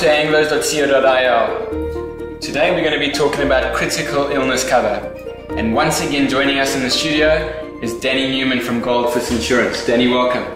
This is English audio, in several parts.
to anglos.co.il. Today we're going to be talking about critical illness cover. And once again, joining us in the studio is Danny Newman from Goldfuss Insurance. Danny, welcome.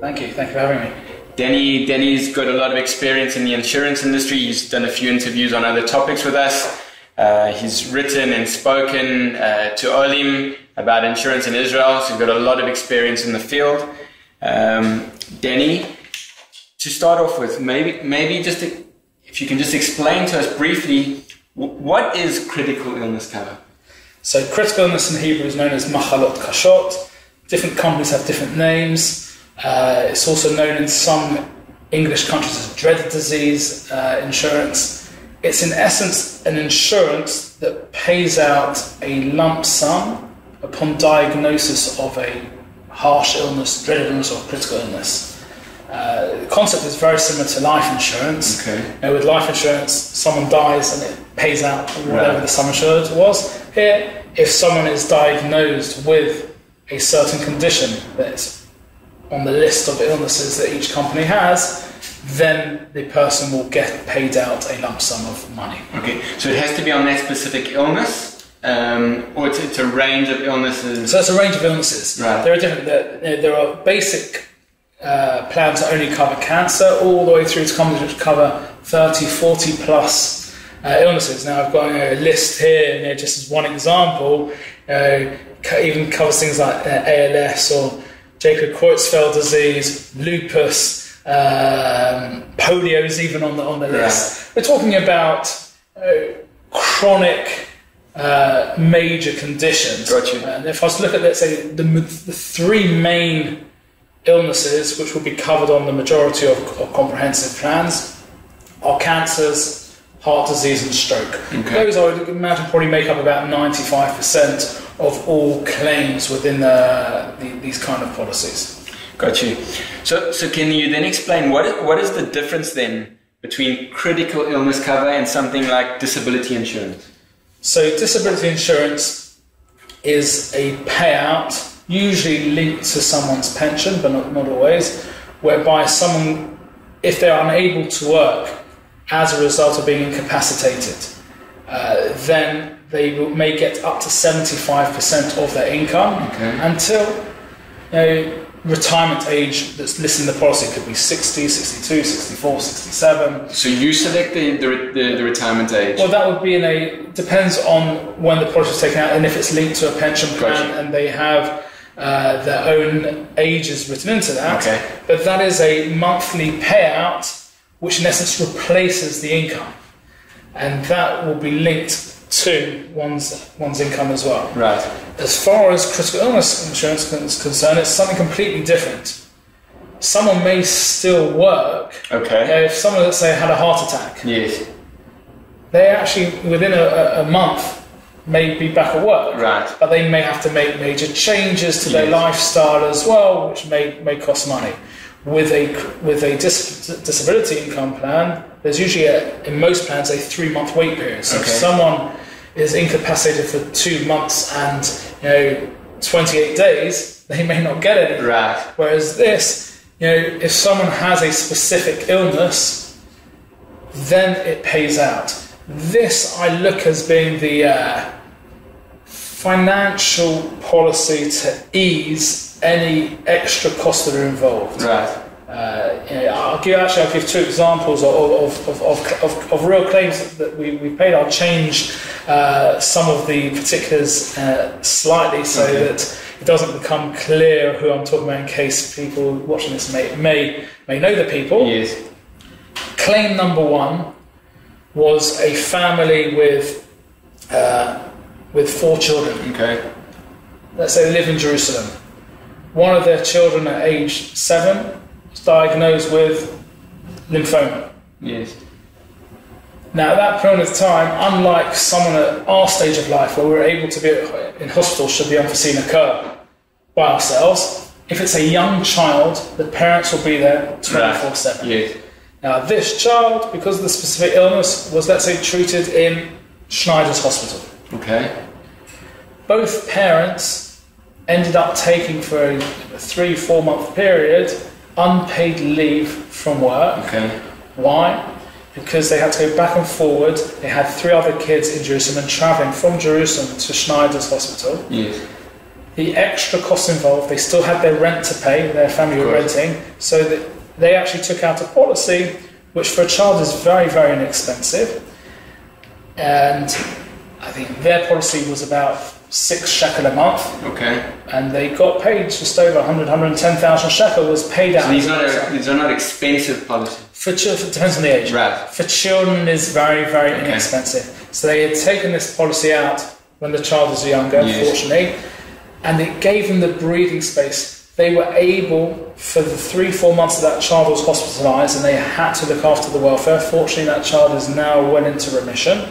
Thank you. Thank you for having me. Danny, Danny's got a lot of experience in the insurance industry. He's done a few interviews on other topics with us. Uh, he's written and spoken uh, to Olim about insurance in Israel, so he's got a lot of experience in the field. Um, Danny, to start off with, maybe maybe just to, if you can just explain to us briefly what is critical illness cover. So critical illness in Hebrew is known as machalot kashot. Different companies have different names. Uh, it's also known in some English countries as dreaded disease uh, insurance. It's in essence an insurance that pays out a lump sum upon diagnosis of a harsh illness, dreaded illness, or critical illness. Uh, the concept is very similar to life insurance. Okay. You know, with life insurance, someone dies and it pays out whatever Right. the sum assured was. Here, if someone is diagnosed with a certain condition that's on the list of illnesses that each company has, then the person will get paid out a lump sum of money. Okay, so it has to be on that specific illness, um, or it's, it's a range of illnesses. So it's a range of illnesses. Right. There are different. There, there are basic uh, plans that only cover cancer, all the way through to companies which cover 30, 40 plus uh, illnesses. Now I've got a list here, you know, just as one example. Uh, even covers things like uh, ALS or Jacob Creutzfeldt disease, lupus, um, polio is even on the on the list. We're talking about uh, chronic uh, major conditions. Got you. And if I was to look at, let's say, the, the three main illnesses which will be covered on the majority of, of comprehensive plans are cancers, heart disease, and stroke. Okay. Those, I would imagine, probably make up about 95% of all claims within the, the, these kind of policies. Got you. So, so can you then explain what is, what is the difference then between critical illness cover and something like disability insurance? So, disability insurance is a payout, usually linked to someone's pension, but not, not always, whereby someone, if they're unable to work as a result of being incapacitated, uh, then they will, may get up to 75% of their income Okay. until you know, retirement age that's listed in the policy could be 60, 62, 64, 67. So you select the, the, the, the retirement age. Well, that would be in a depends on when the policy is taken out and if it's linked to a pension plan Gotcha. and they have uh, their own ages written into that. Okay. But that is a monthly payout, which in essence replaces the income, and that will be linked to one's one's income as well. right. As far as critical illness insurance is concerned, it's something completely different. Someone may still work. Okay. If someone, let's say, had a heart attack, Yes. they actually within a- a month may be back at work Right. but they may have to make major changes to their Yes. lifestyle as well which may, may cost money with a with a dis- disability income plan there's usually a, in most plans a three month wait period so if someone is incapacitated for two months and you know 28 days they may not get it Right. Whereas this, you know, if someone has a specific illness, then it pays out. This I look as being the uh, financial policy to ease any extra costs that are involved. Right. Uh, you know, I'll give actually I'll give two examples of, of, of, of, of, of real claims that we, we paid. I'll change uh, some of the particulars uh, slightly so Okay. that it doesn't become clear who I'm talking about in case people watching this may may, may know the people. Yes. Claim number one was a family with uh, with four children Okay. let's say they live in Jerusalem. One of their children at age seven was diagnosed with lymphoma. Yes. Now, at that point of time, unlike someone at our stage of life where we're able to be in hospital should the unforeseen occur by ourselves, if it's a young child, the parents will be there 24 7. Yes. Now, this child, because of the specific illness, was, let's say, treated in Schneider's hospital. Okay. both parents ended up taking for a three, four month period unpaid leave from work. Okay. Why? Because they had to go back and forward. They had three other kids in Jerusalem and traveling from Jerusalem to Schneider's hospital. Yes. The extra costs involved, they still had their rent to pay, their family were renting, so that they actually took out a policy which for a child is very, very inexpensive. And I think their policy was about six shekel a month, Okay. and they got paid just over 100, 110,000 shekel was paid out. So these are not these are not expensive policies. For children, depends on the age. Right. For children, is very, very Okay. inexpensive. So they had taken this policy out when the child was younger, Yes. fortunately, and it gave them the breathing space. They were able, for the three, four months that that child was hospitalised, and they had to look after the welfare. Fortunately, that child is now well into remission.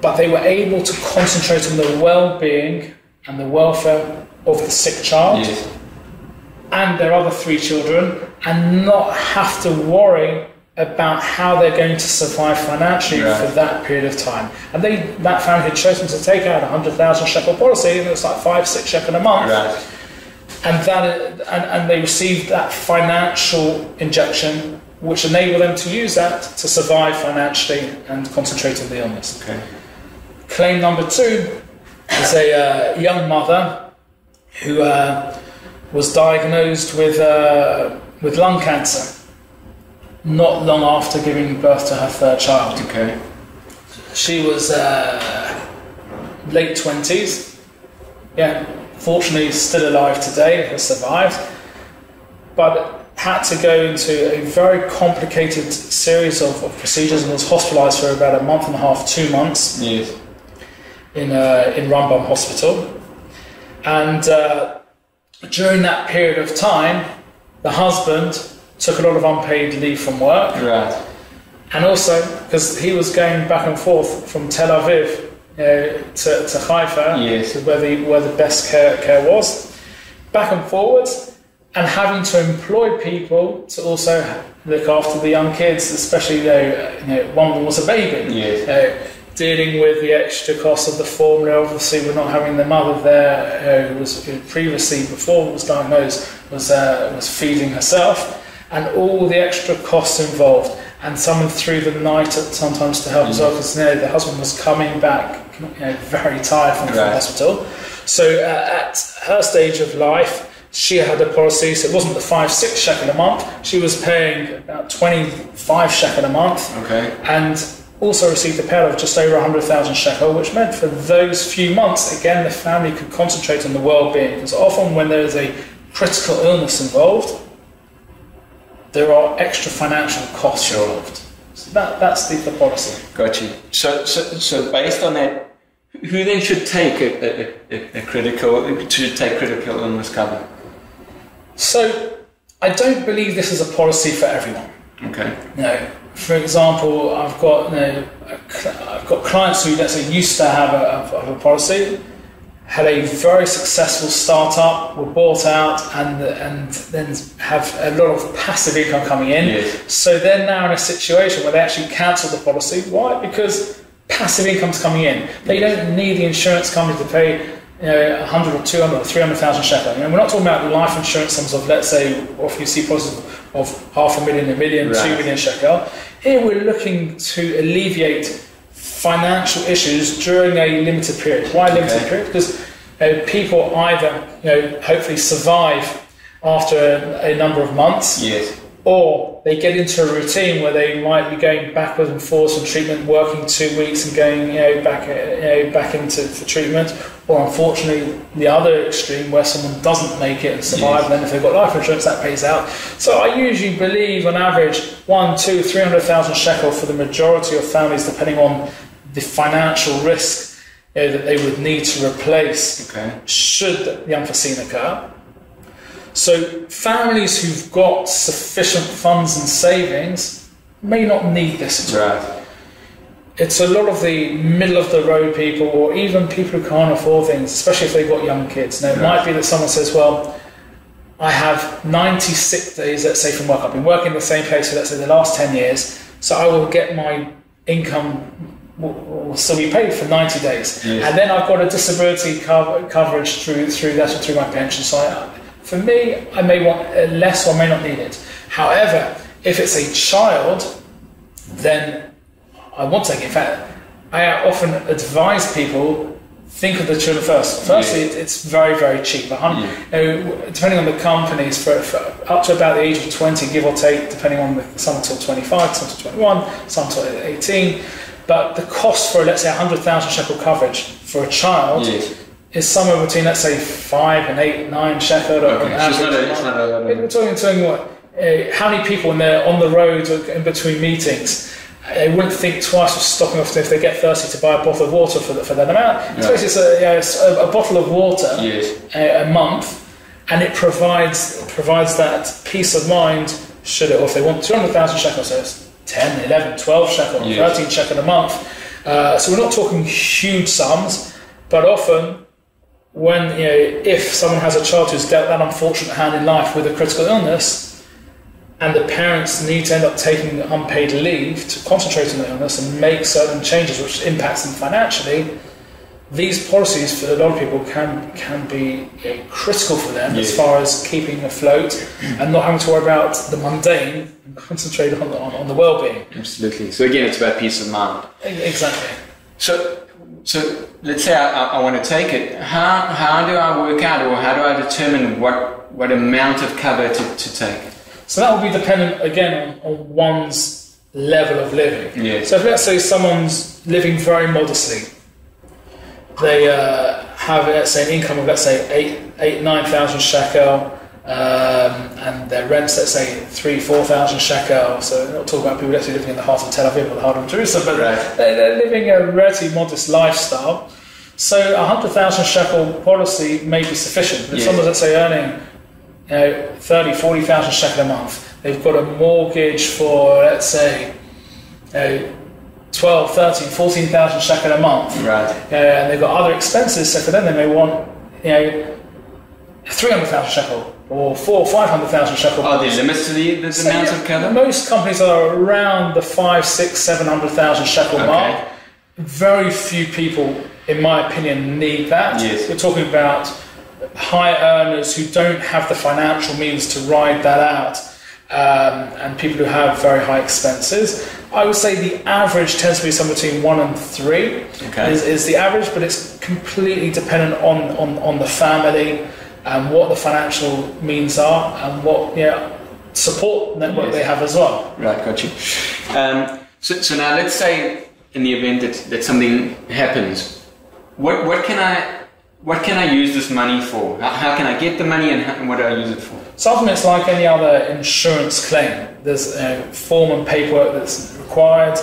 But they were able to concentrate on the well-being and the welfare of the sick child Yes. and their other three children and not have to worry about how they're going to survive financially Right. for that period of time. And they that family had chosen to take out a hundred thousand shekel policy, and it was like five, six shekel a month, Right. And that and, and they received that financial injection, which enabled them to use that to survive financially and concentrate on the illness. Okay. Claim number two is a uh, young mother who uh, was diagnosed with, uh, with lung cancer not long after giving birth to her third child. Okay. She was uh, late 20s. Yeah, fortunately, still alive today, has survived, but had to go into a very complicated series of, of procedures and was hospitalized for about a month and a half, two months Yes. in, uh, in Rambam Hospital. And uh, during that period of time, the husband took a lot of unpaid leave from work, Right. and also because he was going back and forth from Tel Aviv you know, to, to Haifa, Yes. to where the, where the best care, care was, back and forwards, and having to employ people to also look after the young kids, especially know, you know one of them was a baby Yes. uh, dealing with the extra cost of the formula. Obviously, we're not having the mother there uh, who was who previously, before was diagnosed, was uh, was feeding herself, and all the extra costs involved. And someone through the night at sometimes to help as well, because you know, the husband was coming back, you know, very tired from, from Right. hospital. So uh, at her stage of life. She had a policy, so it wasn't the five, six shekel a month. She was paying about 25 shekel a month Okay. and also received a payout of just over 100,000 shekel, which meant for those few months, again, the family could concentrate on the well-being. Because often when there is a critical illness involved, there are extra financial costs Sure. involved. So that, that's the, the policy. Got you. So, so, so based on that, who then should take a, a, a, a critical should take critical illness cover? So I don't believe this is a policy for everyone. Okay. No. For example, I've got you know, I've got clients who let's say used to have a, have a policy, had a very successful startup, were bought out, and and then have a lot of passive income coming in. Yes. So they're now in a situation where they actually cancel the policy. Why? Because passive income's coming in. They don't need the insurance company to pay. You know, 100 or 200 or 300,000 shekel. And we're not talking about life insurance sums of, let's say, often you see policies of half a million, a million, two Right. million shekel. Here we're looking to alleviate financial issues during a limited period. Why limited Okay. period? Because uh, people either, you know, hopefully survive after a, a number of months, Yes. or they get into a routine where they might be going backwards and forwards from treatment, working two weeks and going, you know, back, you know, back into for treatment, or unfortunately the other extreme where someone doesn't make it and survive, Yes. and then if they've got life insurance, that pays out. So I usually believe, on average, one, two, three hundred thousand shekel for the majority of families, depending on the financial risk you know, that they would need to replace Okay. should the unforeseen occur. So families who've got sufficient funds and savings may not need this at all. Right. It's a lot of the middle of the road people or even people who can't afford things, especially if they've got young kids. Now it Right. might be that someone says, well, I have 96 days, let's say, from work. I've been working in the same place for, let's say, the last 10 years, so I will get my income will, we still be paid for 90 days. Yes. And then I've got a disability cover, coverage through through that or through my pension. So I, for me, I may want uh, less or may not need it. However, if it's a child, then I want to take it. In fact, I often advise people think of the children first. Firstly, Yes. it, it's very, very cheap. Hun- you know, depending on the companies, for, for up to about the age of 20, give or take, depending on the, some till 25, some till 21, some till 18. But the cost for, let's say, 100,000 shekel coverage for a child Yes. is somewhere between, let's say, five and eight, nine shekel. on Okay, so not average. a, it's not a, We're talking, talking what, uh, how many people when they're on the road or in between meetings, they wouldn't think twice of stopping off if they get thirsty to buy a bottle of water for, the, for that amount. So it's a, yeah, it's a, a bottle of water yes. a, a month, and it provides provides that peace of mind. Should it, or if they want 200,000 shekels, so 10, 11, 12 shekel, Yes. 13 shekel a month. Uh, so we're not talking huge sums, but often when you know if someone has a child who's dealt that unfortunate hand in life with a critical illness, and the parents need to end up taking unpaid leave to concentrate on the illness and make certain changes which impacts them financially, these policies for a lot of people can can be uh, critical for them as far as keeping afloat and not having to worry about the mundane and concentrate on the, on, on the well-being. Absolutely. So again, it's about peace of mind. Exactly. So, so let's say I, I, I want to take it. How, how do I work out, or how do I determine what, what amount of cover to, to take? So that will be dependent again on, on one's level of living. Yes. So if let's say someone's living very modestly, they uh, have let's say an income of let's say eight, eight, nine thousand shekel, um, and their rents let's say three, four thousand shekel. So we're not talking about people actually living in the heart of Tel Aviv or the heart of Jerusalem, but Right. they're, they're living a relatively modest lifestyle. So a hundred thousand shekel policy may be sufficient. But if someone's let's say earning you know, 30, 40,000 shekel a month. They've got a mortgage for, let's say, you know, 12, 13, 14,000 shekel a month. Right. Uh, and they've got other expenses, so for them they may want, you know, 300,000 shekel or four or 500,000 shekel. Are there limits to the, the So, amount yeah, of? Most companies are around the five, six, seven hundred thousand shekel Okay. mark. Very few people, in my opinion, need that. Yes. We're talking about high earners who don't have the financial means to ride that out, um, and people who have very high expenses. I would say the average tends to be somewhere between one and three Okay. is, is the average, but it's completely dependent on, on, on the family and what the financial means are and what yeah, support network Yes. they have as well. Right, got you. Um, so, so now let's say in the event that, that something happens, what, what can I what can I use this money for? How, can I get the money and, how, and what do I use it for? So often it's like any other insurance claim. There's a form and paperwork that's required,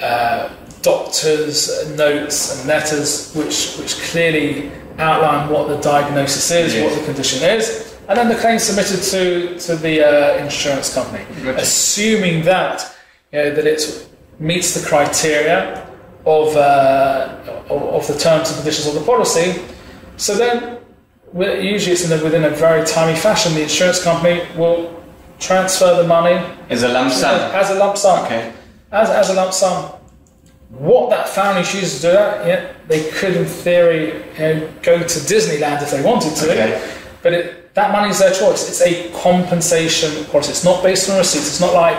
uh, doctors' notes and letters which, which clearly outline what the diagnosis is, Yes. what the condition is, and then the claim submitted to, to the uh, insurance company. Gotcha. Assuming that, you know, that it meets the criteria of, uh, of, of the terms and conditions of the policy, so then usually it's in a, within a very timely fashion. The insurance company will transfer the money As a lump sum. as a lump sum. Okay. As, as a lump sum. What that family chooses to do that, yeah, they could in theory you know, go to Disneyland if they wanted to. Okay. But it, that money is their choice. It's a compensation policy. It's not based on receipts. It's not like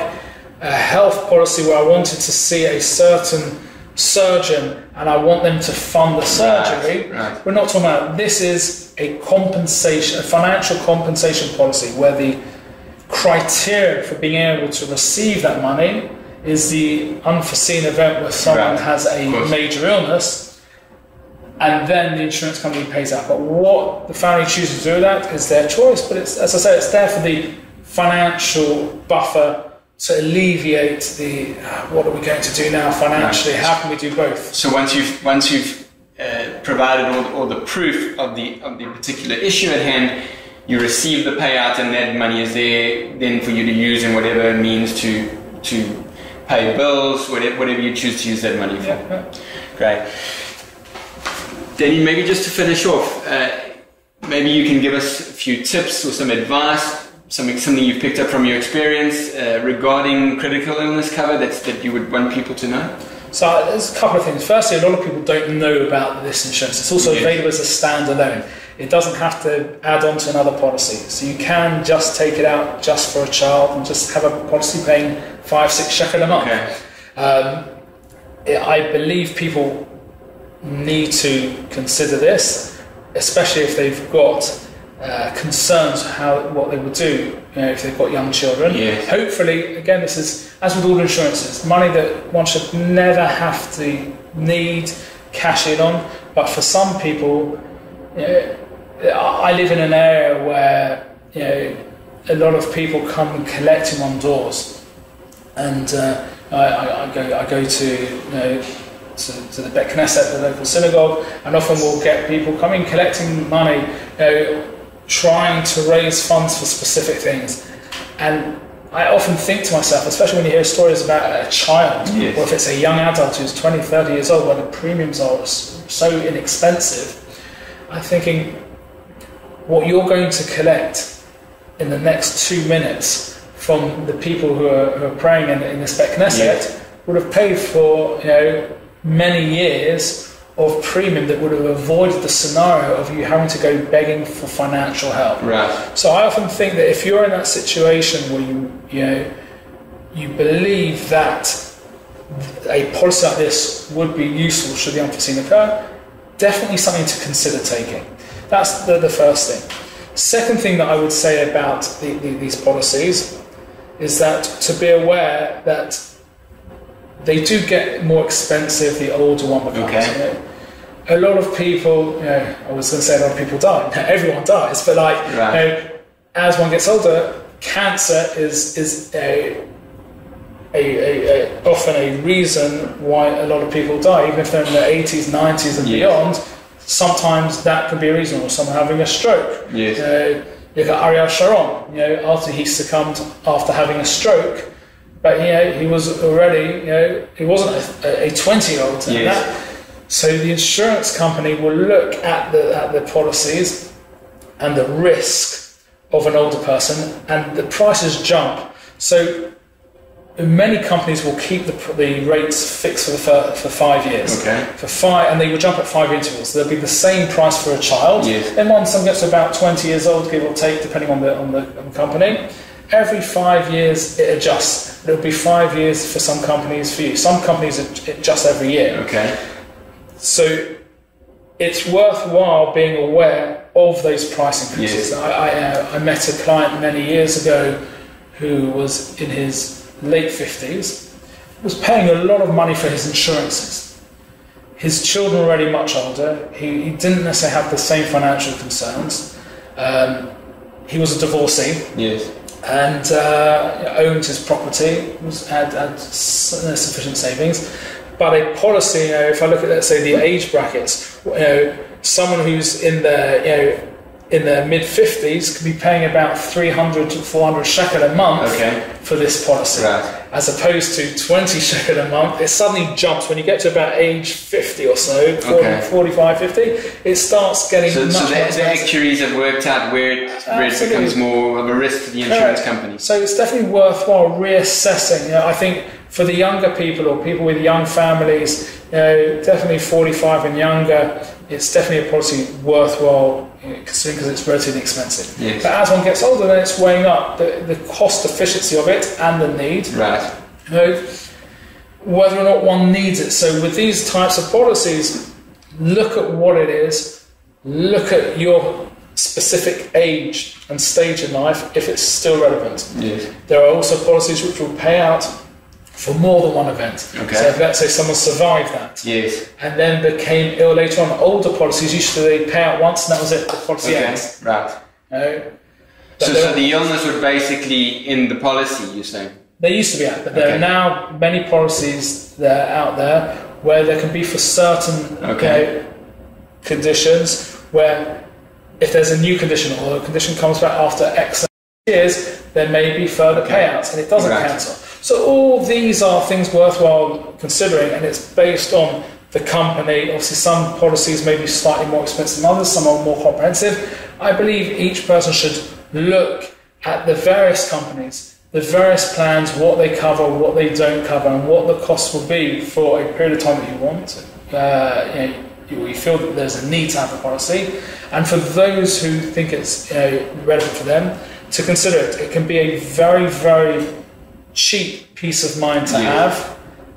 a health policy where I wanted to see a certain surgeon and I want them to fund the surgery. right. We're not talking about this is a compensation, a financial compensation policy where the criteria for being able to receive that money is the unforeseen event where someone Right. has a major illness and then the insurance company pays out. But what the family chooses to do with that is their choice. But it's, as I say, it's there for the financial buffer to alleviate the uh, what are we going to do now financially? Right. How can we do both? So once you've once you've uh, provided all, all the proof of the of the particular issue at hand, you receive the payout, and that money is there then for you to use in whatever means to to pay bills, whatever, whatever you choose to use that money for. Yeah. Great. Danny, maybe just to finish off, uh, maybe you can give us a few tips or some advice, something something you've picked up from your experience uh, regarding critical illness cover that's, that you would want people to know. So there's a couple of things. Firstly, a lot of people don't know about this insurance. It's also available as a standalone. It doesn't have to add on to another policy. So you can just take it out just for a child and just have a policy paying five, six shekel a month. Okay. Um, I believe people need to consider this, especially if they've got uh, concerns how what they would do you know, if they've got young children. Yes. Hopefully, again, this is as with all insurances, money that one should never have to need cash in on. But for some people, you know, I live in an area where you know a lot of people come and collect him on doors, and uh, I, I, I go I go to you know to, to the Bet Knesset, the local synagogue, and often we'll get people coming collecting money, you know, trying to raise funds for specific things, and. I often think to myself, especially when you hear stories about a child, Yes. or if it's a young adult who's 20, 30 years old, where the premiums are so inexpensive, I'm thinking, what you're going to collect in the next two minutes from the people who are, who are praying in, in this Knesset Yes. would have paid for you know many years of premium that would have avoided the scenario of you having to go begging for financial help. Right. So I often think that if you're in that situation where you you know you believe that a policy like this would be useful should the unforeseen occur, definitely something to consider taking. That's the, the first thing. Second thing that I would say about the, the, these policies is that to be aware that they do get more expensive the older one becomes. Okay. you know. A lot of people, you know, I was going to say a lot of people die. Everyone dies, but like, Right. you know, as one gets older, cancer is is a, a, a, a often a reason why a lot of people die, even if they're in their 80s, 90s, and Yes. beyond. Sometimes that could be a reason, or someone having a stroke. Yes. You know, you got Ariel Sharon. You know, after he succumbed after having a stroke, but you know he was already, you know, he wasn't a- twenty-year-old. Yes. So the insurance company will look at the at the policies and the risk of an older person, and the prices jump. So many companies will keep the, the rates fixed for the for five years. Okay. For five, and they will jump at five intervals. So there'll be the same price for a child. Yes. Then once someone gets to about 20 years old, give or take, depending on the on the, on the company, every five years it adjusts. It'll be five years for some companies. For you, some companies ad- adjust every year. Okay. So it's worthwhile being aware of those price increases. Yes. I, I, uh, I met a client many years ago who was in his late 50s, was paying a lot of money for his insurances. His children were already much older. He, he didn't necessarily have the same financial concerns. Um, he was a divorcee Yes. and uh, owned his property, was, had, had uh, sufficient savings. But a policy, you know, if I look at, let's say, the age brackets, you know, someone who's in their, you know, in their mid 50s could be paying about 300 to 400 shekel a month Okay. for this policy. Right. As opposed to 20 shekel a month, it suddenly jumps when you get to about age 50 or so, 40, Okay. 45, 50, it starts getting So, much so the, the actuaries have worked out where it, where it becomes more of a risk to the insurance companies. So it's definitely worthwhile reassessing. You know, I think for the younger people or people with young families, you know, definitely 45 and younger, it's definitely a policy worthwhile you know, considering because it's relatively expensive. Yes. But as one gets older, then it's weighing up the, the cost efficiency of it and the need. Right. You know, whether or not one needs it. So with these types of policies, look at what it is, look at your specific age and stage in life if it's still relevant. Yes. There are also policies which will pay out for more than one event. Okay. So if let's say someone survived that Yes. and then became ill later on, older policies usually they pay out once and that was it, the policy Okay. ends. Right. You know? So, so the illness would basically in the policy, you're saying? They used to be out, but there Okay. are now many policies that are out there where there can be for certain Okay. you know, conditions where if there's a new condition or a condition comes back after X years, there may be further Okay. payouts and it doesn't Right. cancel. So all these are things worthwhile considering and it's based on the company. Obviously some policies may be slightly more expensive than others, some are more comprehensive. I believe each person should look at the various companies the various plans, what they cover, what they don't cover, and what the cost will be for a period of time that you want. Uh, you, know, you, feel that there's a need to have a policy, and for those who think it's you know, relevant for them to consider it, it can be a very, very cheap peace of mind to Yeah. have,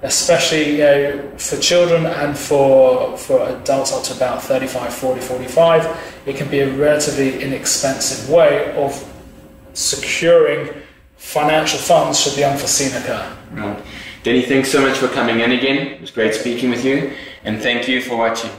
especially you know, for children and for for adults up to about 35, 40, 45. It can be a relatively inexpensive way of securing financial funds should the unforeseen occur. Right. Danny, thanks so much for coming in again. It was great speaking with you, and thank you for watching.